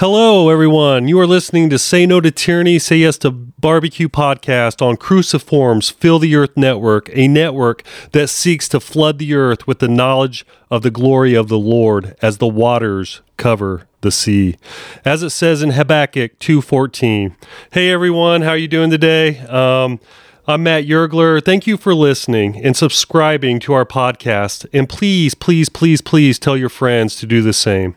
Hello, everyone. You are listening to Say No to Tyranny, Say Yes to Barbecue podcast on Cruciform's Fill the Earth Network, a network that seeks to flood the earth with the knowledge of the glory of the Lord as the waters cover the sea. As it says in Habakkuk 2:14. Hey everyone, how are you doing today? Um, I'm Matt Yergler. Thank you for listening and subscribing to our podcast. And please, please, please, please tell your friends to do the same.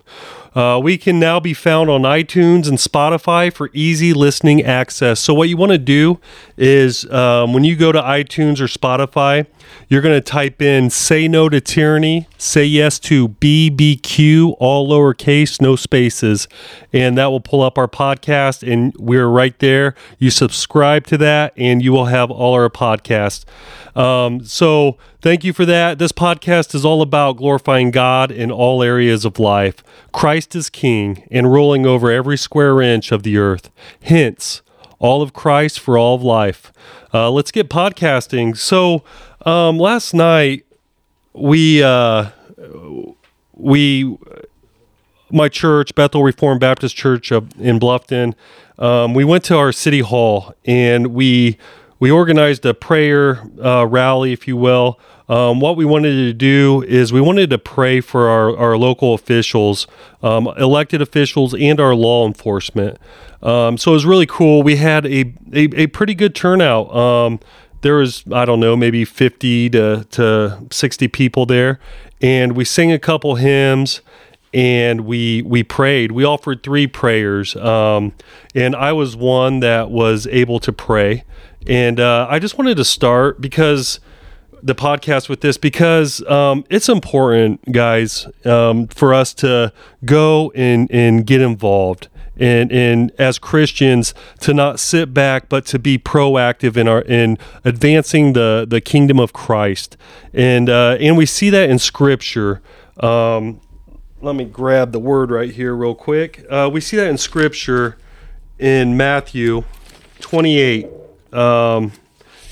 Uh, we can now be found on iTunes and Spotify for easy listening access. So, what you want to do is um, when you go to iTunes or Spotify, you're going to type in say no to tyranny, say yes to BBQ, all lowercase, no spaces, and that will pull up our podcast. And we're right there. You subscribe to that, and you will have all our podcasts. Um, so, thank you for that. This podcast is all about glorifying God in all areas of life. Christ is King and ruling over every square inch of the earth. Hence, all of Christ for all of life. Uh, let's get podcasting. So, um, last night we uh, we my church, Bethel Reformed Baptist Church in Bluffton, um, we went to our city hall and we we organized a prayer uh, rally, if you will. Um, what we wanted to do is we wanted to pray for our, our local officials, um, elected officials, and our law enforcement. Um, so it was really cool. We had a, a, a pretty good turnout. There was, I don't know, maybe 50 to, to 60 people there. And we sang a couple hymns and we we prayed. We offered three prayers, um, and I was one that was able to pray. And uh, I just wanted to start because the podcast with this because um, it's important, guys, um, for us to go and, and get involved. And, and as Christians, to not sit back, but to be proactive in our in advancing the, the kingdom of Christ, and uh, and we see that in Scripture. Um, let me grab the word right here, real quick. Uh, we see that in Scripture in Matthew twenty eight. Um,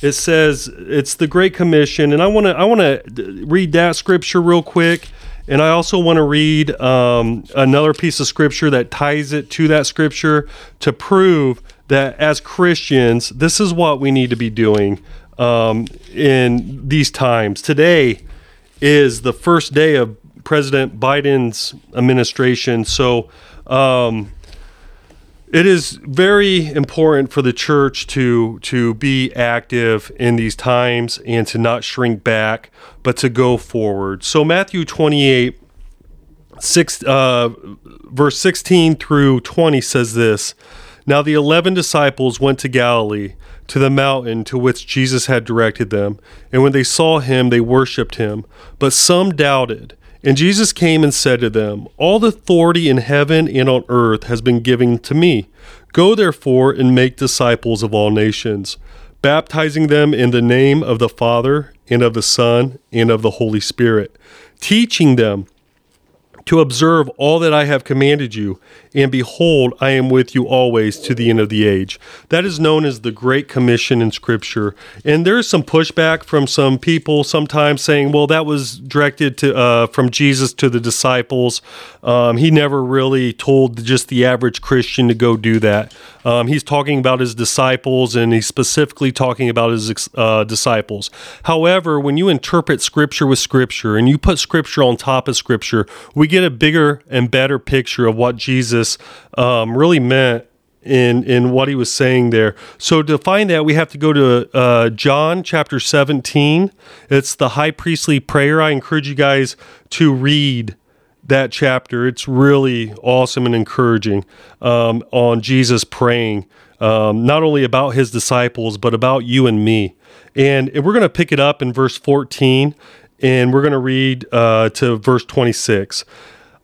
it says it's the Great Commission, and I want to I want to read that scripture real quick, and I also want to read um, another piece of scripture that ties it to that scripture to prove that as Christians, this is what we need to be doing um, in these times. Today is the first day of President Biden's administration, so. Um, it is very important for the church to to be active in these times and to not shrink back, but to go forward. So Matthew 28, six, uh, verse 16 through 20 says this. Now the eleven disciples went to Galilee, to the mountain to which Jesus had directed them. And when they saw him, they worshipped him. But some doubted. And Jesus came and said to them, All authority in heaven and on earth has been given to me. Go therefore and make disciples of all nations, baptizing them in the name of the Father and of the Son and of the Holy Spirit, teaching them to observe all that I have commanded you, and behold, I am with you always to the end of the age. That is known as the Great Commission in Scripture. And there is some pushback from some people sometimes saying, well, that was directed to uh, from Jesus to the disciples. Um, he never really told just the average Christian to go do that. Um, he's talking about his disciples, and he's specifically talking about his uh, disciples. However, when you interpret Scripture with Scripture and you put Scripture on top of Scripture, we get a bigger and better picture of what Jesus um, really meant in in what he was saying there. So to find that, we have to go to uh, John chapter 17. It's the high priestly prayer. I encourage you guys to read that chapter. It's really awesome and encouraging um, on Jesus praying, um, not only about his disciples, but about you and me. And, and we're going to pick it up in verse 14 and we're going to read uh, to verse 26.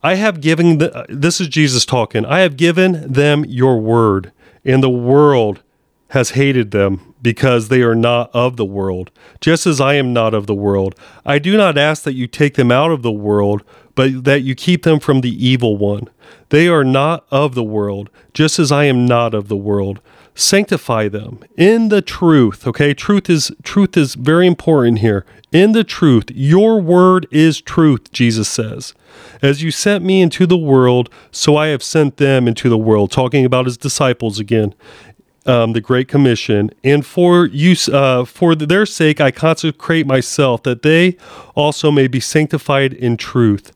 I have given, the, uh, this is Jesus talking, I have given them your word, and the world has hated them because they are not of the world, just as I am not of the world. I do not ask that you take them out of the world, but that you keep them from the evil one. They are not of the world, just as I am not of the world. sanctify them in the truth okay truth is truth is very important here in the truth your word is truth jesus says as you sent me into the world so i have sent them into the world talking about his disciples again um, the great commission and for use uh, for their sake i consecrate myself that they also may be sanctified in truth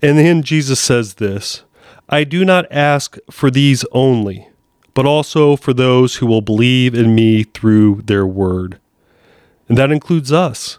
and then jesus says this i do not ask for these only but also for those who will believe in me through their word. And that includes us.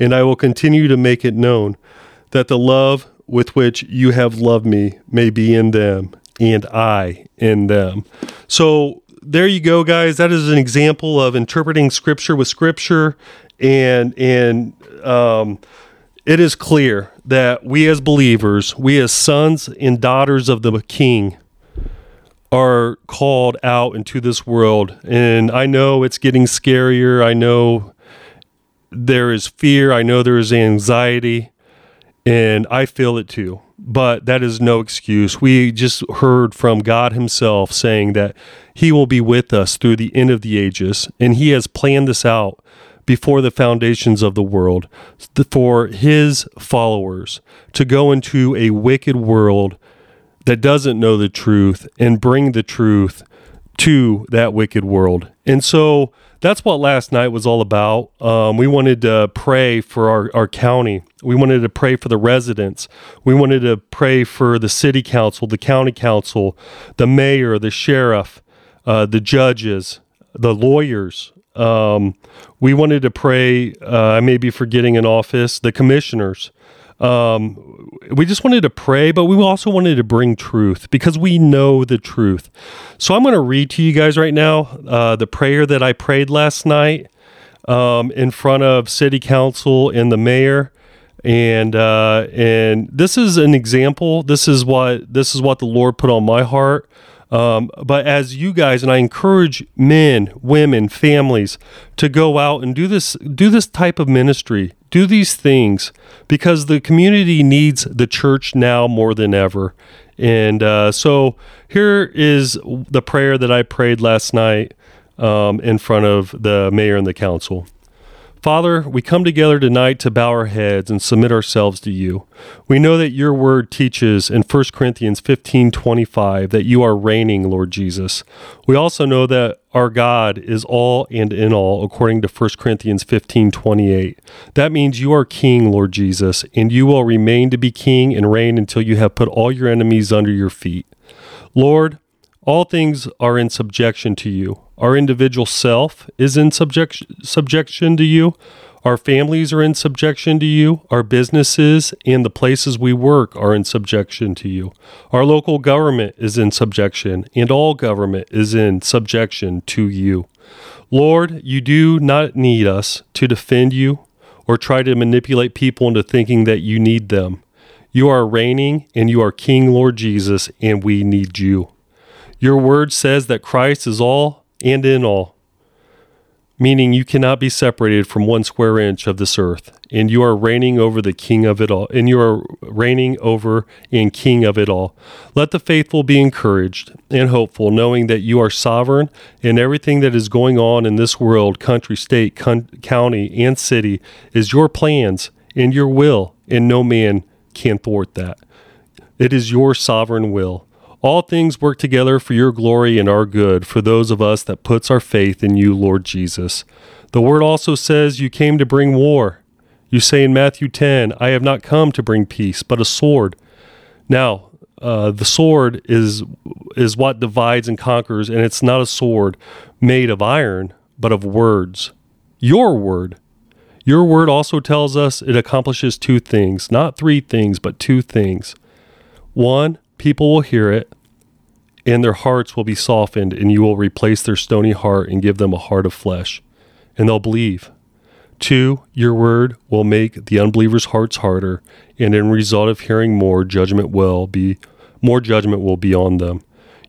and I will continue to make it known, that the love with which you have loved me may be in them, and I in them. So there you go, guys. That is an example of interpreting Scripture with Scripture, and and um, it is clear that we as believers, we as sons and daughters of the King, are called out into this world. And I know it's getting scarier. I know there is fear. I know there is anxiety. And I feel it too. But that is no excuse. We just heard from God Himself saying that He will be with us through the end of the ages. And He has planned this out before the foundations of the world for His followers to go into a wicked world that doesn't know the truth and bring the truth to that wicked world. And so that's what last night was all about. Um, we wanted to pray for our, our county. We wanted to pray for the residents. We wanted to pray for the city council, the county council, the mayor, the sheriff, uh, the judges, the lawyers. Um, we wanted to pray, uh, I may be forgetting an office, the commissioners. Um, we just wanted to pray, but we also wanted to bring truth because we know the truth. So I'm going to read to you guys right now uh, the prayer that I prayed last night um, in front of city council and the mayor. And uh, and this is an example. This is what this is what the Lord put on my heart. Um, but as you guys, and I encourage men, women, families to go out and do this, do this type of ministry, do these things because the community needs the church now more than ever. And uh, so here is the prayer that I prayed last night um, in front of the mayor and the council. Father, we come together tonight to bow our heads and submit ourselves to you. We know that your word teaches in 1 Corinthians 15 25 that you are reigning, Lord Jesus. We also know that our God is all and in all, according to 1 Corinthians 15 28. That means you are king, Lord Jesus, and you will remain to be king and reign until you have put all your enemies under your feet. Lord, all things are in subjection to you. Our individual self is in subjection, subjection to you. Our families are in subjection to you. Our businesses and the places we work are in subjection to you. Our local government is in subjection, and all government is in subjection to you. Lord, you do not need us to defend you or try to manipulate people into thinking that you need them. You are reigning and you are King, Lord Jesus, and we need you. Your word says that Christ is all and in all, meaning you cannot be separated from one square inch of this earth, and you are reigning over the king of it all, and you are reigning over and king of it all. Let the faithful be encouraged and hopeful, knowing that you are sovereign and everything that is going on in this world, country, state, con- county, and city is your plans and your will, and no man can thwart that. It is your sovereign will. All things work together for your glory and our good for those of us that puts our faith in you, Lord Jesus. The word also says you came to bring war. You say in Matthew 10, I have not come to bring peace, but a sword. Now, uh, the sword is is what divides and conquers, and it's not a sword made of iron, but of words. Your word. Your word also tells us it accomplishes two things, not three things, but two things. One, people will hear it, and their hearts will be softened, and you will replace their stony heart and give them a heart of flesh, and they'll believe. Two, your word will make the unbelievers' hearts harder, and in result of hearing more, judgment will be more judgment will be on them.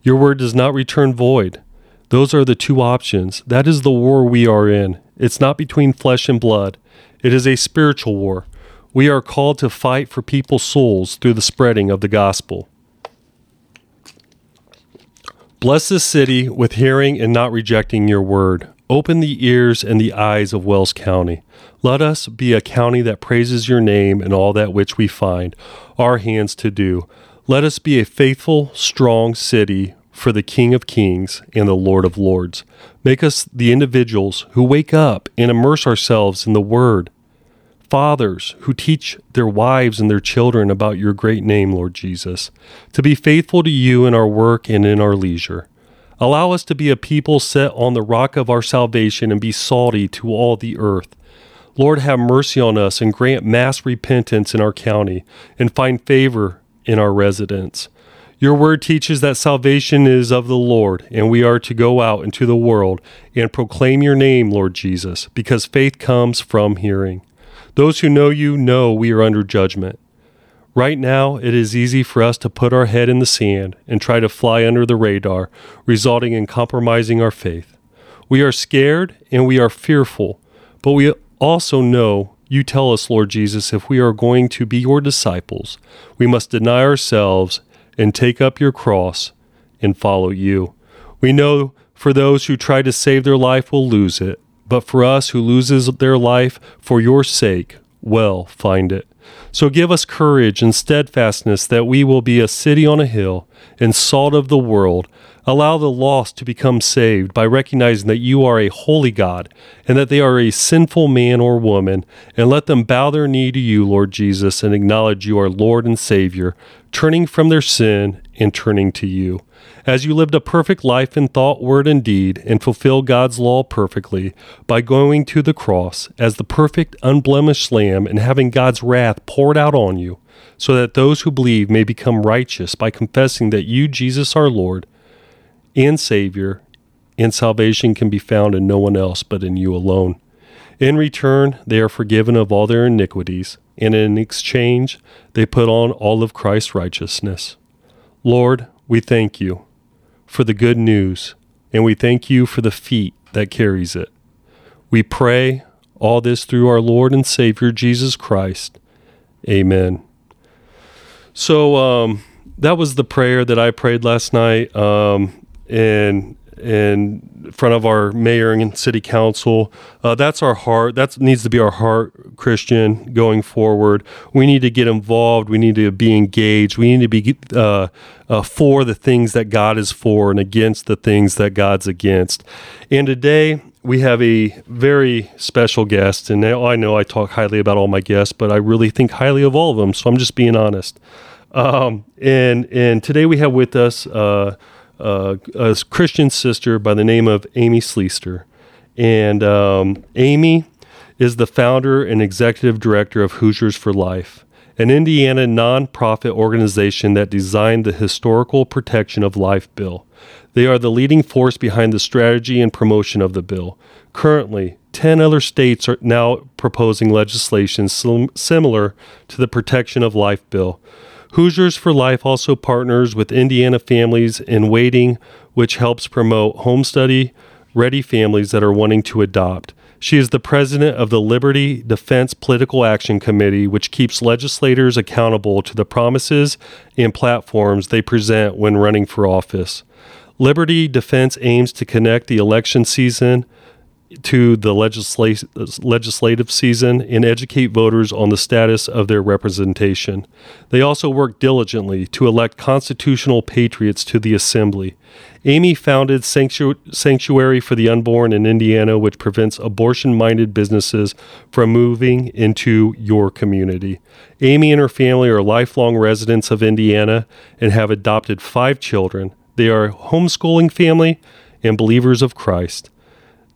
Your word does not return void. Those are the two options. That is the war we are in. It's not between flesh and blood. It is a spiritual war. We are called to fight for people's souls through the spreading of the gospel. Bless this city with hearing and not rejecting your word. Open the ears and the eyes of Wells County. Let us be a county that praises your name and all that which we find our hands to do. Let us be a faithful, strong city for the King of Kings and the Lord of Lords. Make us the individuals who wake up and immerse ourselves in the Word. Fathers who teach their wives and their children about your great name, Lord Jesus, to be faithful to you in our work and in our leisure. Allow us to be a people set on the rock of our salvation and be salty to all the earth. Lord, have mercy on us and grant mass repentance in our county and find favor in our residents. Your word teaches that salvation is of the Lord, and we are to go out into the world and proclaim your name, Lord Jesus, because faith comes from hearing. Those who know you know we are under judgment. Right now, it is easy for us to put our head in the sand and try to fly under the radar, resulting in compromising our faith. We are scared and we are fearful, but we also know you tell us, Lord Jesus, if we are going to be your disciples, we must deny ourselves and take up your cross and follow you. We know for those who try to save their life will lose it, but for us who loses their life for your sake, will find it. So give us courage and steadfastness that we will be a city on a hill and salt of the world. Allow the lost to become saved by recognizing that you are a holy God and that they are a sinful man or woman, and let them bow their knee to you, Lord Jesus, and acknowledge you are Lord and Savior, turning from their sin and turning to you. As you lived a perfect life in thought, word, and deed, and fulfilled God's law perfectly by going to the cross as the perfect, unblemished Lamb and having God's wrath poured out on you, so that those who believe may become righteous by confessing that you, Jesus, our Lord and Savior, and salvation can be found in no one else but in you alone. In return, they are forgiven of all their iniquities, and in exchange, they put on all of Christ's righteousness. Lord, we thank you for the good news, and we thank you for the feet that carries it. We pray all this through our Lord and Savior Jesus Christ. Amen. So um, that was the prayer that I prayed last night, um, and in front of our mayor and city council. Uh, that's our heart. That needs to be our heart, Christian, going forward. We need to get involved. We need to be engaged. We need to be uh, uh, for the things that God is for and against the things that God's against. And today, we have a very special guest. And now I know I talk highly about all my guests, but I really think highly of all of them. So I'm just being honest. Um, and and today we have with us uh, uh, a Christian sister by the name of Amy Sleester. And um, Amy is the founder and executive director of Hoosiers for Life, an Indiana nonprofit organization that designed the Historical Protection of Life Bill. They are the leading force behind the strategy and promotion of the bill. Currently, 10 other states are now proposing legislation similar to the Protection of Life Bill. Hoosiers for Life also partners with Indiana Families in Waiting, which helps promote home study ready families that are wanting to adopt. She is the president of the Liberty Defense Political Action Committee, which keeps legislators accountable to the promises and platforms they present when running for office. Liberty Defense aims to connect the election season to the legislative legislative season and educate voters on the status of their representation. They also work diligently to elect constitutional patriots to the assembly. Amy founded Sanctu- Sanctuary for the Unborn in Indiana, which prevents abortion minded businesses from moving into your community. Amy and her family are lifelong residents of Indiana and have adopted five children. They are a homeschooling family and believers of Christ.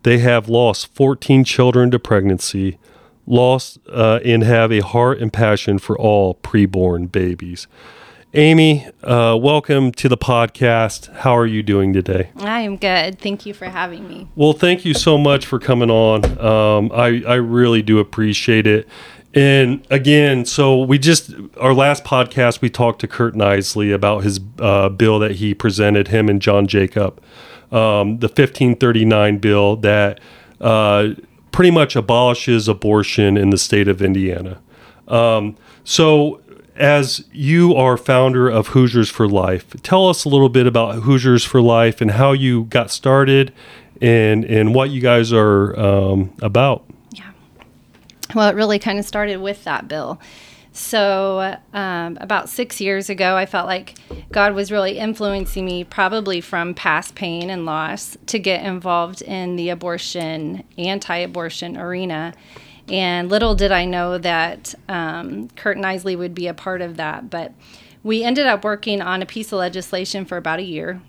They have lost 14 children to pregnancy, lost uh, and have a heart and passion for all preborn babies. Amy, uh, welcome to the podcast. How are you doing today? I am good. Thank you for having me. Well, thank you so much for coming on. Um, I, I really do appreciate it. And again, so we just, our last podcast, we talked to Curt Nisly about his uh, bill that he presented, him and John Jacob um, the 1539 bill that uh, pretty much abolishes abortion in the state of Indiana. Um, so, as you are founder of Hoosiers for Life, tell us a little bit about Hoosiers for Life and how you got started and, and what you guys are um, about. Well, it really kind of started with that bill. So, um, about six years ago, I felt like God was really influencing me, probably from past pain and loss, to get involved in the abortion, anti abortion arena. And little did I know that um, Curt Nisly would be a part of that. But we ended up working on a piece of legislation for about a year.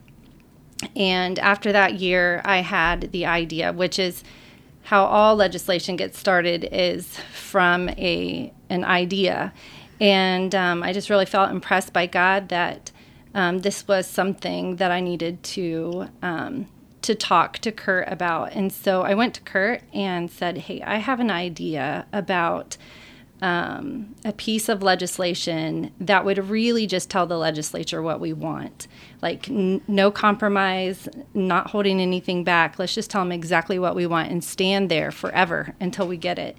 And after that year, I had the idea, which is how all legislation gets started is from a an idea, and um, I just really felt impressed by God that um, this was something that I needed to um, to talk to Curt about. And so I went to Curt and said, "Hey, I have an idea about." Um, a piece of legislation that would really just tell the legislature what we want. Like, n- no compromise, not holding anything back. Let's just tell them exactly what we want and stand there forever until we get it.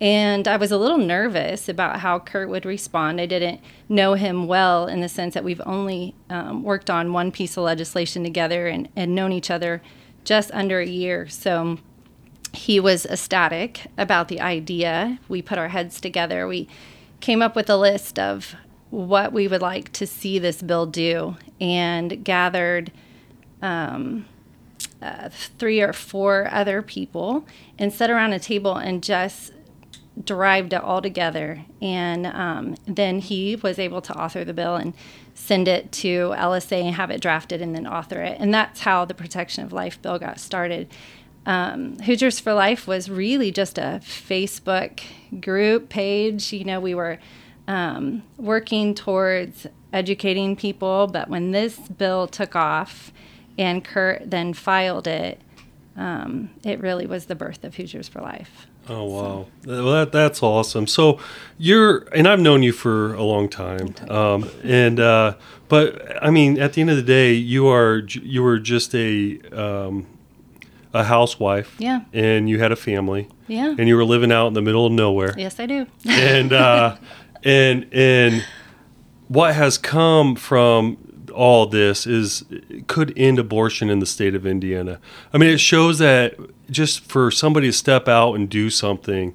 And I was a little nervous about how Curt would respond. I didn't know him well in the sense that we've only um, worked on one piece of legislation together and, and known each other just under a year. So, he was ecstatic about the idea. We put our heads together. We came up with a list of what we would like to see this bill do and gathered um, uh, three or four other people and sat around a table and just derived it all together. And um, then he was able to author the bill and send it to LSA and have it drafted and then author it. And that's how the Protection of Life bill got started um, Hoosiers for Life was really just a Facebook group page. You know, we were um, working towards educating people, but when this bill took off and Curt then filed it, um, it really was the birth of Hoosiers for Life. Oh wow, so. well that that's awesome. So you're, and I've known you for a long time, um, and uh, but I mean, at the end of the day, you are you were just a um, a housewife. Yeah. And you had a family. Yeah. And you were living out in the middle of nowhere. Yes, I do. and uh, and and what has come from all this is could end abortion in the state of Indiana. I mean, it shows that just for somebody to step out and do something,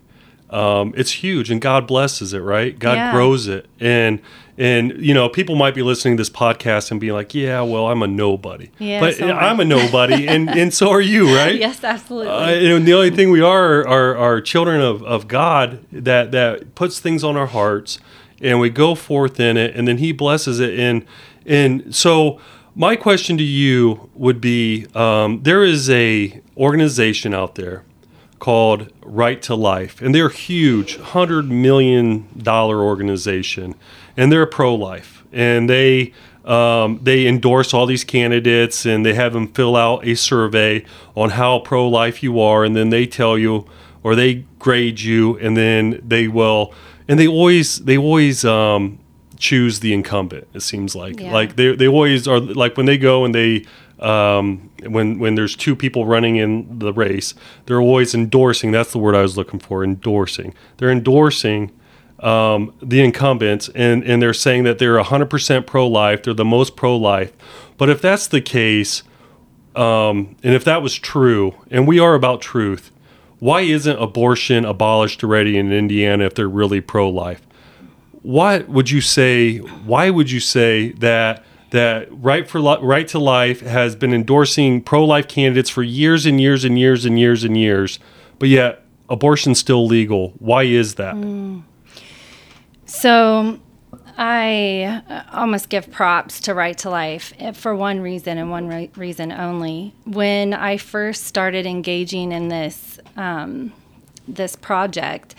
um, it's huge, and God blesses it, right? God yeah. grows it, and and you know, people might be listening to this podcast and be like, "Yeah, well, I'm a nobody." Yeah, but so I'm a nobody, and and so are you, right? yes, absolutely. Uh, and the only thing we are are, are children of, of God that that puts things on our hearts, and we go forth in it, and then He blesses it, and and so my question to you would be: um, there is a organization out there called Right to Life, and they're a huge, hundred million dollar organization and they're pro-life, and they um, they endorse all these candidates, and they have them fill out a survey on how pro-life you are, and then they tell you or they grade you, and then they will, and they always they always um, choose the incumbent. It seems like yeah. like they they always are like when they go and they um, when when there's two people running in the race, they're always endorsing. That's the word I was looking for. Endorsing. They're endorsing um, the incumbents, and, and they're saying that they're 100% pro life, they're the most pro life. But if that's the case, um, and if that was true, and we are about truth, why isn't abortion abolished already in Indiana if they're really pro life? What would you say? Why would you say that? That right for right to life has been endorsing pro-life candidates for years and years and years and years and years, but yet abortion's still legal. Why is that? So I uh, almost give props to Right to Life eh, for one reason and one re- reason only. When I first started engaging in this um, this project,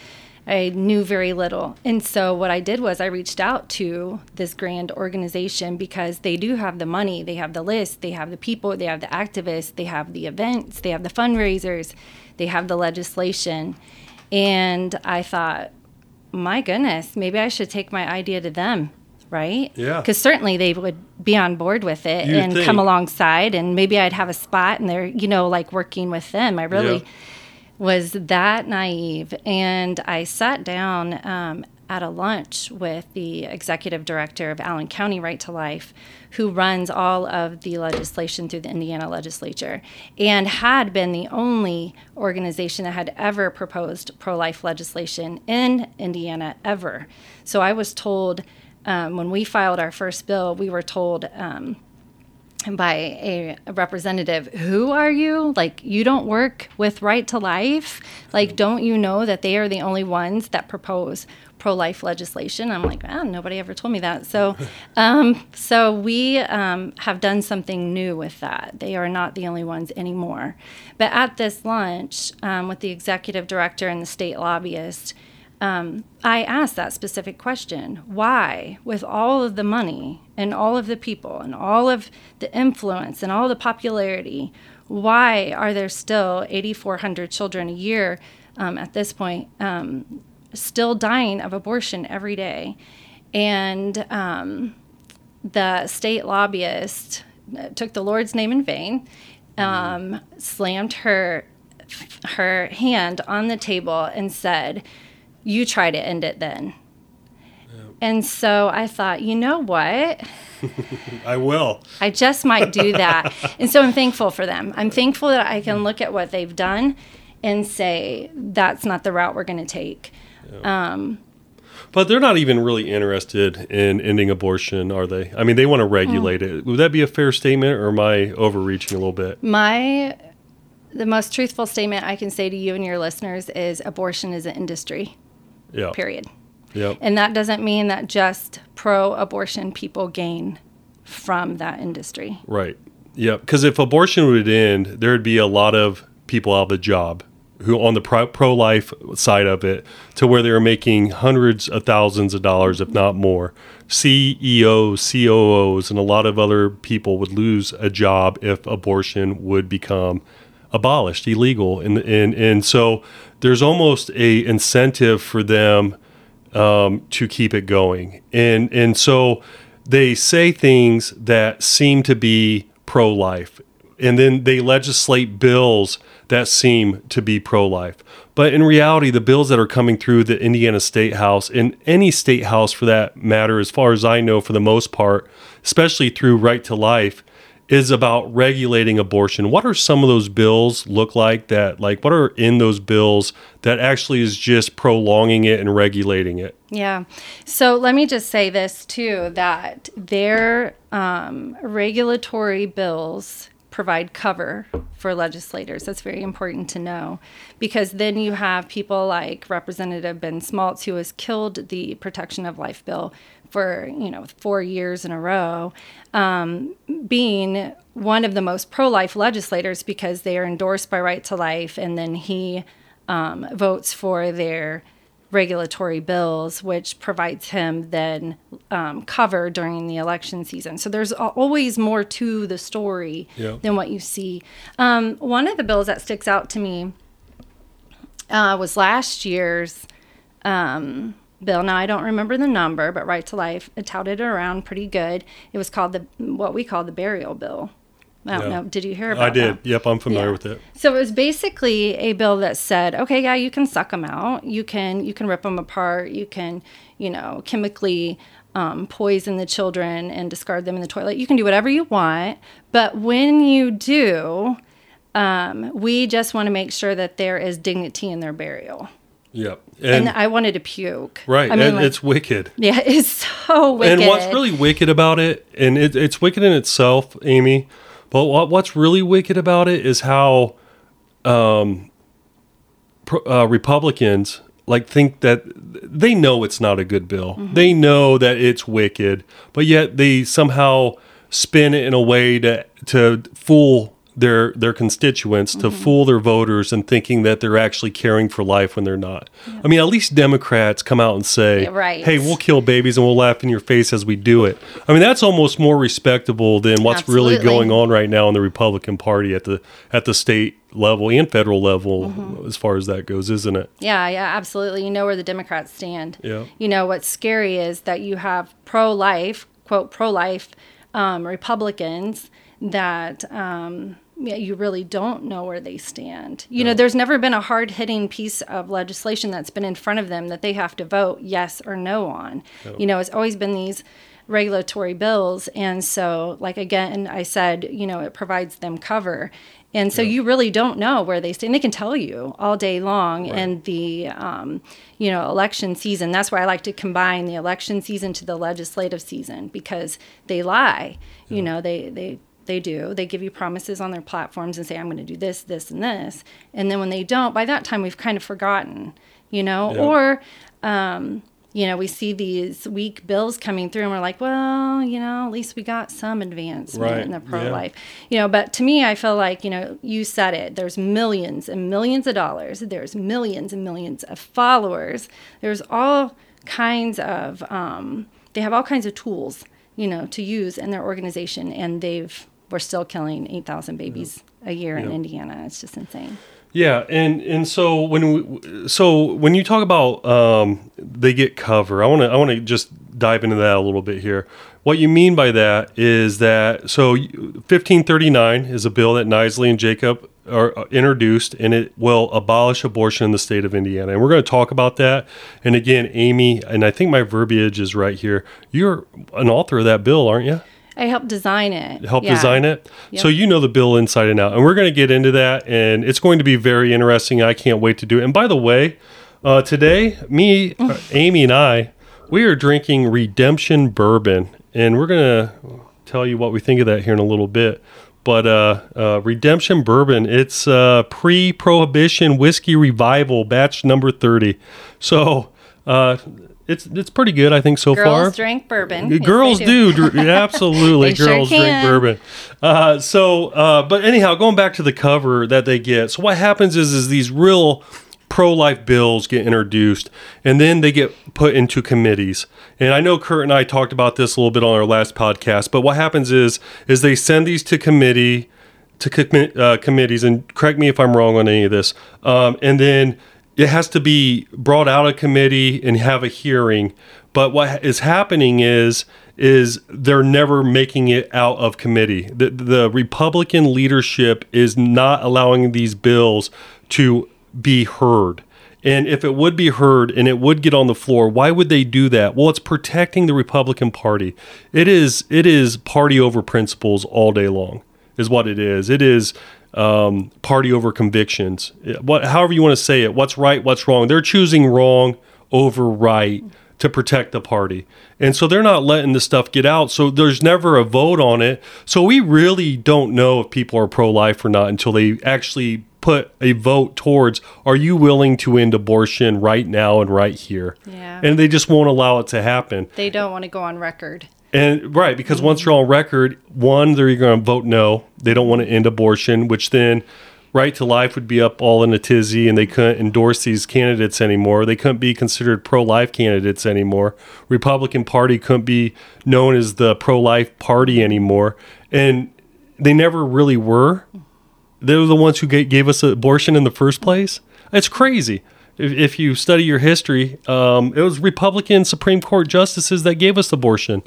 I knew very little, and so what I did was I reached out to this grand organization because they do have the money, they have the list, they have the people, they have the activists, they have the events, they have the fundraisers, they have the legislation, and I thought, my goodness, maybe I should take my idea to them, right? Yeah. Because certainly they would be on board with it You'd and think. come alongside, and maybe I'd have a spot, and they're, you know, like working with them. I really Yeah. was that naive. And I sat down um, at a lunch with the executive director of Allen County Right to Life, who runs all of the legislation through the Indiana legislature, and had been the only organization that had ever proposed pro life legislation in Indiana ever. So I was told. Um, when we filed our first bill, we were told um, by a, a representative who are you like you don't work with right to life like don't you know that they are the only ones that propose pro-life legislation. I'm like oh nobody ever told me that. So um, so we um, have done something new with that. They are not the only ones anymore. But at this lunch um, with the executive director and the state lobbyist um, I asked that specific question. Why, with all of the money and all of the people and all of the influence and all the popularity, why are there still 8,400 children a year um, at this point um, still dying of abortion every day? And um, the state lobbyist uh, took the Lord's name in vain, um, slammed her her hand on the table, and said, "You try to end it then." And so I thought, you know what? I will. I just might do that. and so I'm thankful for them. I'm thankful that I can look at what they've done and say, that's not the route we're going to take. Um, But they're not even really interested in ending abortion, are they? I mean, they want to regulate it. Would that be a fair statement, or am I overreaching a little bit? my the most truthful statement I can say to you and your listeners is abortion is an industry. Yeah. Period. Yep. And that doesn't mean that just pro abortion people gain from that industry. Right. Yeah. Because if abortion would end, there would be a lot of people out of the job who on the pro life side of it to where they were making hundreds of thousands of dollars, if not more. CEOs, COOs, and a lot of other people would lose a job if abortion would become abolished, illegal. And, and, and so there's almost a incentive for them um, to keep it going. And and so they say things that seem to be pro life, and then they legislate bills that seem to be pro life. But in reality, the bills that are coming through the Indiana State House and any state house for that matter, as far as I know, for the most part, especially through Right to Life, is about regulating abortion. What are some of those bills look like that like what are in those bills that actually is just prolonging it and regulating it? Yeah. So let me just say this too that their um, regulatory bills provide cover for legislators. That's very important to know because then you have people like Representative Ben Smaltz, who has killed the Protection of Life bill for you know four years in a row, um, being one of the most pro-life legislators because they are endorsed by Right to Life, and then he um, votes for their regulatory bills, which provides him then um, cover during the election season. So there's always more to the story Yeah. than what you see. Um, one of the bills that sticks out to me uh, was last year's um, bill. Now I don't remember the number, but Right to Life it touted it around pretty good. It was called the what we call the burial bill. I don't Yeah. Did you hear about I did. that? Yep, I'm familiar Yeah. with it. So it was basically a bill that said, okay, yeah, you can suck them out, you can you can rip them apart, you can, you know, chemically um, poison the children and discard them in the toilet. You can do whatever you want, but when you do, Um, we just want to make sure that there is dignity in their burial. Yep. And, I wanted to puke. right, I mean, and like- it's wicked. yeah, it's so wicked. And what's really wicked about it, and it, it's wicked in itself, Amy, but what, what's really wicked about it is how um, uh, Republicans like think that they know it's not a good bill. Mm-hmm. They know that it's wicked, but yet they somehow spin it in a way to to fool their their constituents, to Mm-hmm. fool their voters, and thinking that they're actually caring for life when they're not. I mean, at least Democrats come out and say, Yeah, right. "Hey, we'll kill babies and we'll laugh in your face as we do it." I mean, that's almost more respectable than what's really going on right now in the Republican Party at the at the state level and federal level, Mm-hmm. as far as that goes, isn't it? Yeah, yeah, absolutely. You know where the Democrats stand. Yeah. You know, what's scary is that you have pro life, quote, pro life um, Republicans that um, yeah, you really don't know where they stand. You know, there's never been a hard hitting piece of legislation that's been in front of them that they have to vote yes or no on. You know, it's always been these regulatory bills. And so, like, again, I said, you know, it provides them cover. And so you really don't know where they stand. They can tell you all day long in the, um, you know, election season. That's why I like to combine the election season to the legislative season because they lie. You know, they they they do. They give you promises on their platforms and say, "I'm going to do this, this, and this," and then when they don't, by that time we've kind of forgotten. You know, Yeah. or um, you know, we see these weak bills coming through and we're like, well, you know, at least we got some advancement Right, in the pro life. You know, but to me, I feel like, you know, you said it. There's millions and millions of dollars. There's millions and millions of followers. There's all kinds of, um, they have all kinds of tools, you know, to use in their organization. And they've, we're still killing 8,000 babies a year in Indiana. It's just insane. Yeah, and and so when we, so when you talk about um, they get cover, I want to I want to just dive into that a little bit here. What you mean by that is that so 1539 is a bill that Nisly and Jacob are uh, introduced, and it will abolish abortion in the state of Indiana. And we're going to talk about that. And again, Amy, and I think my verbiage is right here. You're an author of that bill, aren't you? I helped design it. help Yeah. design it. Yep. So you know the bill inside and out. And we're going to get into that and it's going to be very interesting. I can't wait to do it. And by the way, uh, today, me, uh, Amy, and I, we are drinking Redemption Bourbon. And we're going to tell you what we think of that here in a little bit. But uh, uh, Redemption Bourbon, it's uh, pre prohibition whiskey revival, batch number 30. So uh, it's, it's pretty good, I think, so far. Girls drink bourbon. Yes, Girls do. dr- absolutely. They sure Girls drink bourbon. Uh, so, uh, but anyhow, going back to the cover that they get. So what happens is, is these real pro-life bills get introduced, and then they get put into committees. And I know Curt and I talked about this a little bit on our last podcast. But what happens is, is they send these to committee, to commi- uh, committees, and correct me if I'm wrong on any of this. Um, and then it has to be brought out of committee and have a hearing. But what is happening is is they're never making it out of committee. The, the Republican leadership is not allowing these bills to be heard. And if it would be heard and it would get on the floor, why would they do that? Well, it's protecting the Republican Party. It is it is party over principles all day long, is what it is. It is um, party over convictions. What, however you want to say it, what's right, what's wrong. They're choosing wrong over right to protect the party. And so they're not letting the stuff get out. So there's never a vote on it. So we really don't know if people are pro life or not until they actually put a vote towards are you willing to end abortion right now and right here? Yeah. And they just won't allow it to happen. They don't want to go on record. And right, because once you're on record, one, they're going to vote no. They don't want to end abortion, which then right to life would be up all in a tizzy and they couldn't endorse these candidates anymore. They couldn't be considered pro life candidates anymore. Republican Party couldn't be known as the pro life party anymore. And they never really were. They were the ones who gave us abortion in the first place. It's crazy. If, if you study your history, um, it was Republican Supreme Court justices that gave us abortion.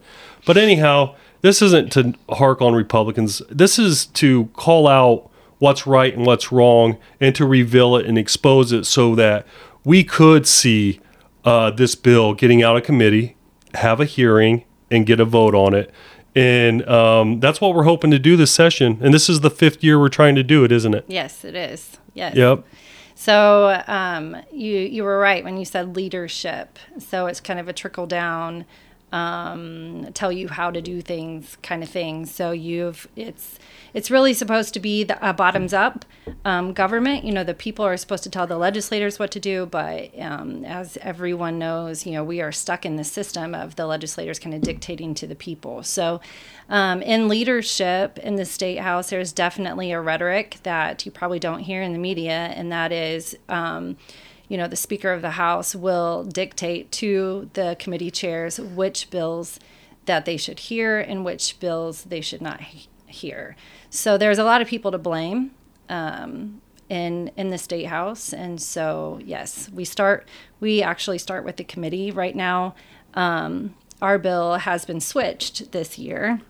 But anyhow, this isn't to hark on Republicans. This is to call out what's right and what's wrong and to reveal it and expose it so that we could see uh, this bill getting out of committee, have a hearing, and get a vote on it. And um, that's what we're hoping to do this session. And this is the fifth year we're trying to do it, isn't it? Yes, it is. Yes. Yep. So um, you you were right when you said leadership. So it's kind of a trickle down, um, tell you how to do things kind of thing. So you've it's it's really supposed to be the, a bottoms up um, government. You know, the people are supposed to tell the legislators what to do, but um, as everyone knows, you know, we are stuck in the system of the legislators kind of dictating to the people. So, um, in leadership in the state house, there's definitely a rhetoric that you probably don't hear in the media, and that is um, you know, the Speaker of the House will dictate to the committee chairs which bills that they should hear and which bills they should not hear. So there's a lot of people to blame um, in in the state house, and so yes, we start. We actually start with the committee right now. Um, our bill has been switched this year.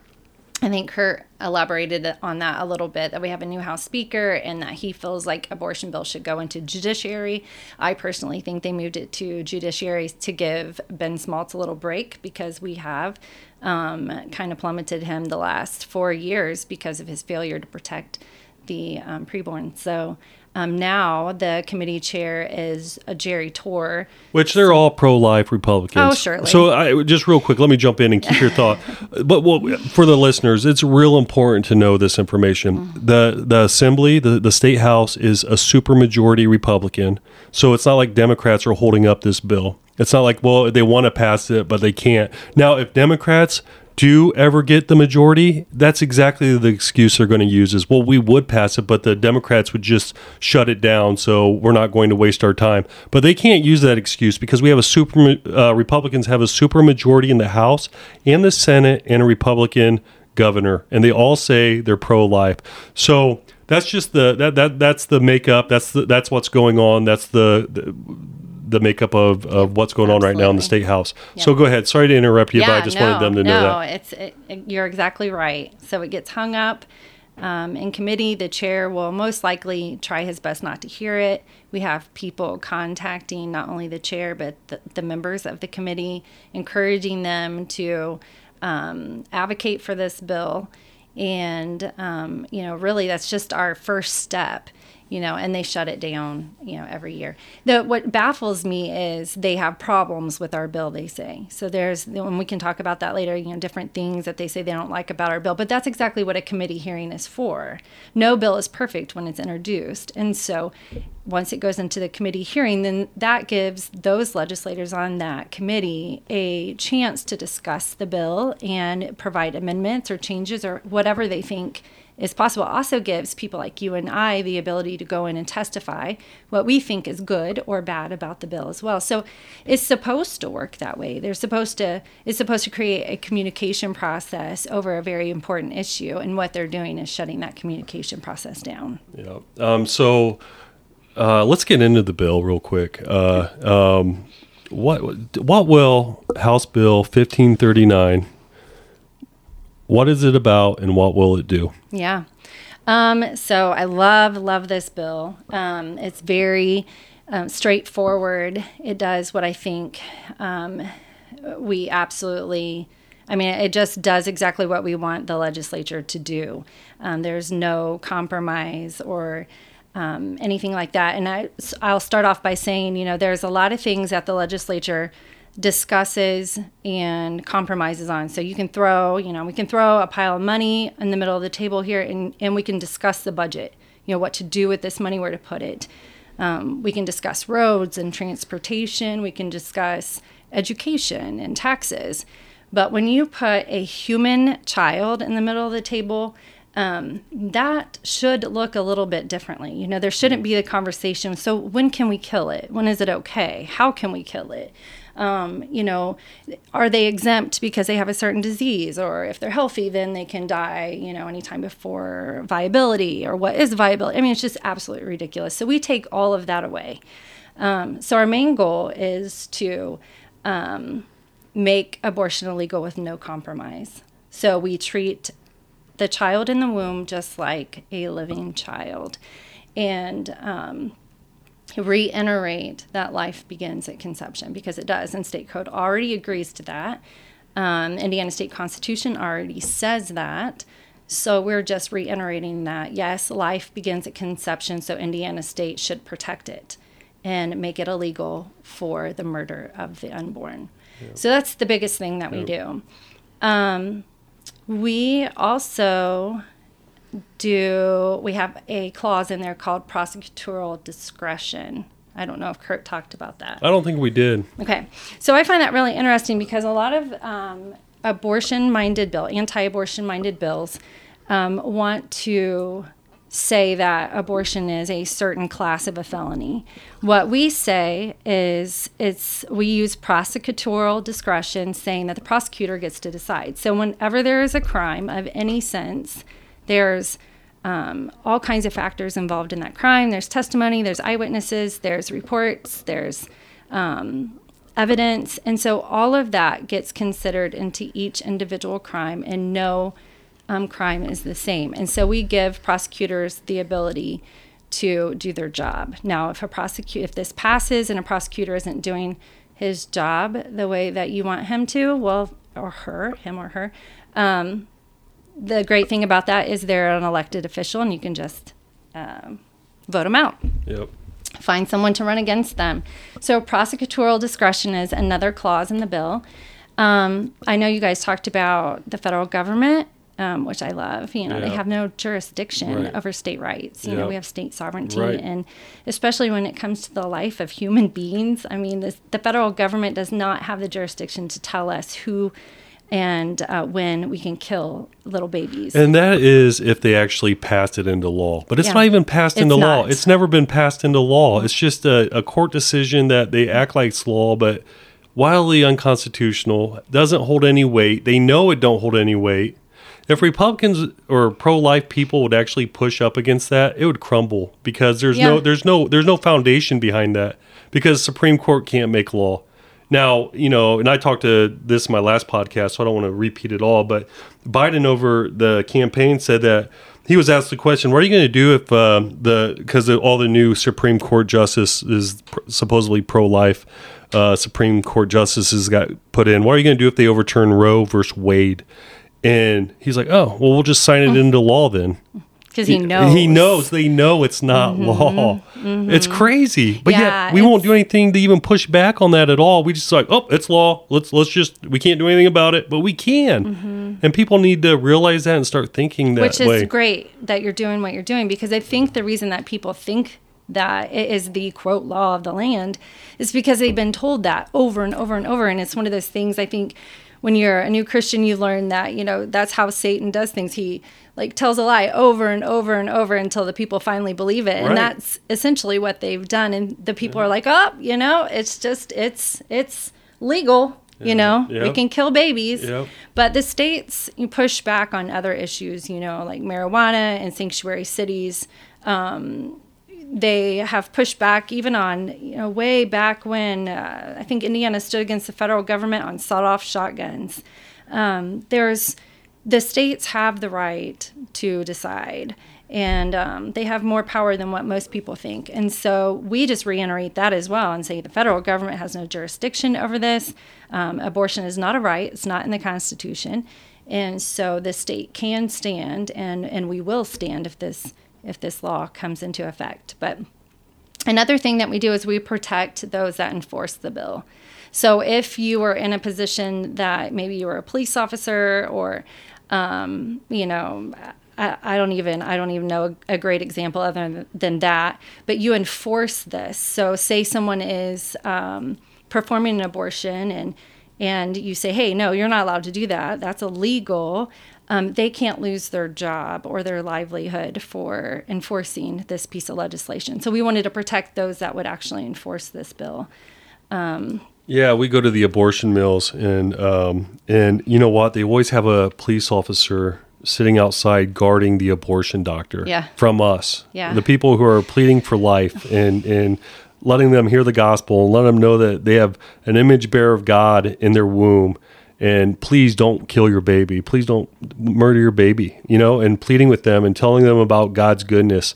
I think Curt elaborated on that a little bit that we have a new House Speaker and that he feels like abortion bill should go into judiciary. I personally think they moved it to judiciary to give Ben Smaltz a little break because we have um, kind of plummeted him the last four years because of his failure to protect the um, preborn. So um, now the committee chair is a Jerry Tour, which they're all pro-life Republicans. Oh, surely. So I, just real quick, let me jump in and keep your thought. but well, for the listeners, it's real important to know this information. Mm-hmm. the The assembly, the the state house, is a supermajority Republican. So it's not like Democrats are holding up this bill. It's not like, well, they want to pass it, but they can't. Now, if Democrats do ever get the majority, that's exactly the excuse they're going to use is, well, we would pass it, but the Democrats would just shut it down. So we're not going to waste our time. But they can't use that excuse because we have a super, uh, Republicans have a super majority in the House and the Senate and a Republican governor, and they all say they're pro life. So that's just the, that, that, that's the makeup. That's the, that's what's going on. That's the, the the makeup of, of what's going Absolutely. on right now in the state house. So go ahead. Sorry to interrupt you, yeah, but I just no, wanted them to know that. No, it's it, you're exactly right. So it gets hung up um, in committee. The chair will most likely try his best not to hear it. We have people contacting not only the chair but the, the members of the committee, encouraging them to um, advocate for this bill. And um, you know, really, that's just our first step you know, and they shut it down, you know, every year. The, what baffles me is they have problems with our bill, they say. So there's, and we can talk about that later, you know, different things that they say they don't like about our bill, but that's exactly what a committee hearing is for. No bill is perfect when it's introduced. And so once it goes into the committee hearing, then that gives those legislators on that committee a chance to discuss the bill and provide amendments or changes or whatever they think is possible. Also gives people like you and I the ability to go in and testify what we think is good or bad about the bill as well. So it's supposed to work that way. They're supposed to it's supposed to create a communication process over a very important issue, and what they're doing is shutting that communication process down. Yeah. Um, so uh, let's get into the bill real quick. Uh, um, what what will House Bill fifteen thirty nine what is it about and what will it do? Yeah. Um, so I love, love this bill. Um, it's very um, straightforward. It does what I think um, we absolutely, I mean, it just does exactly what we want the legislature to do. Um, there's no compromise or um, anything like that. And I, I'll start off by saying, you know, there's a lot of things that the legislature discusses and compromises on. So you can throw, you know, we can throw a pile of money in the middle of the table here and, and we can discuss the budget, you know, what to do with this money, where to put it. Um, we can discuss roads and transportation. We can discuss education and taxes. But when you put a human child in the middle of the table, um, that should look a little bit differently. You know, there shouldn't be the conversation. So, when can we kill it? When is it okay? How can we kill it? Um, you know, are they exempt because they have a certain disease, or if they're healthy, then they can die, you know, anytime before viability, or what is viability? I mean, it's just absolutely ridiculous. So we take all of that away. Um, so our main goal is to um, make abortion illegal with no compromise. So we treat the child in the womb just like a living child. And um, reiterate that life begins at conception because it does, and state code already agrees to that. Um, Indiana State Constitution already says that. So we're just reiterating that yes, life begins at conception, so Indiana State should protect it and make it illegal for the murder of the unborn. So that's the biggest thing that we do. Um, we also do, we have a clause in there called prosecutorial discretion. I don't know if Curt talked about that. I don't think we did. Okay. So I find that really interesting because a lot of um, abortion minded bill, anti abortion minded bills, um, want to say that abortion is a certain class of a felony. What we say is it's we use prosecutorial discretion saying that the prosecutor gets to decide. So whenever there is a crime of any sense, there's um, all kinds of factors involved in that crime. There's testimony, there's eyewitnesses, there's reports, there's um, evidence. And so all of that gets considered into each individual crime, and no um, crime is the same. And so we give prosecutors the ability to do their job. Now, if a prosecute if this passes and a prosecutor isn't doing his job the way that you want him to, well, or her, him or her, um, the great thing about that is they're an elected official and you can just um, vote them out Yep. find someone to run against them. So, prosecutorial discretion is another clause in the bill. Um, I know you guys talked about the federal government, um, which I love. You know, they have no jurisdiction Right. over state rights. You know, we have state sovereignty, Right. and especially when it comes to the life of human beings. I mean, this, the federal government does not have the jurisdiction to tell us who and uh, when we can kill little babies. And that is if they actually passed it into law. But it's Yeah. not even passed It's into law. not. It's never been passed into law. It's just a, a court decision that they act like it's law, but wildly unconstitutional, doesn't hold any weight. They know it don't hold any weight. If Republicans or pro-life people would actually push up against that, it would crumble because there's no there's no there's no foundation behind that because Supreme Court can't make law. Now, you know, and I talked to this in my last podcast, so I don't want to repeat it all, but Biden over the campaign said that he was asked the question, what are you going to do if um, the, because all the new Supreme Court justice is pr- supposedly pro life, uh, Supreme Court justices got put in, what are you going to do if they overturn Roe versus Wade? And he's like, oh, well, we'll just sign it into law then. Because he knows. He knows. They know it's not mm-hmm. law. Mm-hmm. It's crazy. But Yeah, yeah, we won't do anything to even push back on that at all. We just like, oh, it's law. Let's let's just we can't do anything about it, but we can. Mm-hmm. And people need to realize that and start thinking that which is way. great that you're doing what you're doing because I think the reason that people think that it is the quote law of the land is because they've been told that over and over and over and it's one of those things I think when you're a new Christian you learn that you know that's how Satan does things. He like tells a lie over and over and over until the people finally believe it. Right. and that's essentially what they've done. And the people are like oh you know it's just it's it's legal you know? We can kill babies. But the states you push back on other issues, you know, like marijuana and sanctuary cities. Um, they have pushed back even on, you know, way back when uh, I think Indiana stood against the federal government on sawed-off shotguns. Um, there's the states have the right to decide, and um, they have more power than what most people think. And so we just reiterate that as well and say the federal government has no jurisdiction over this. Um, abortion is not a right; it's not in the Constitution, and so the state can stand, and and we will stand if this if this law comes into effect. But Another thing that we do is we protect those that enforce the bill. So if you were in a position that maybe you were a police officer or, um, you know, I, I don't even I don't even know a, great example other than that. But you enforce this. So say someone is um, performing an abortion and and you say, hey, no, you're not allowed to do that. That's illegal. Um, they can't lose their job or their livelihood for enforcing this piece of legislation. So we wanted to protect those that would actually enforce this bill. Yeah, we go to the abortion mills, and um, and you know what? They always have a police officer sitting outside guarding the abortion doctor. Yeah. From us. Yeah. The people who are pleading for life and and letting them hear the gospel and letting them know that they have an image bearer of God in their womb. And please don't kill your baby. Please don't murder your baby. You know, and pleading with them and telling them about God's goodness.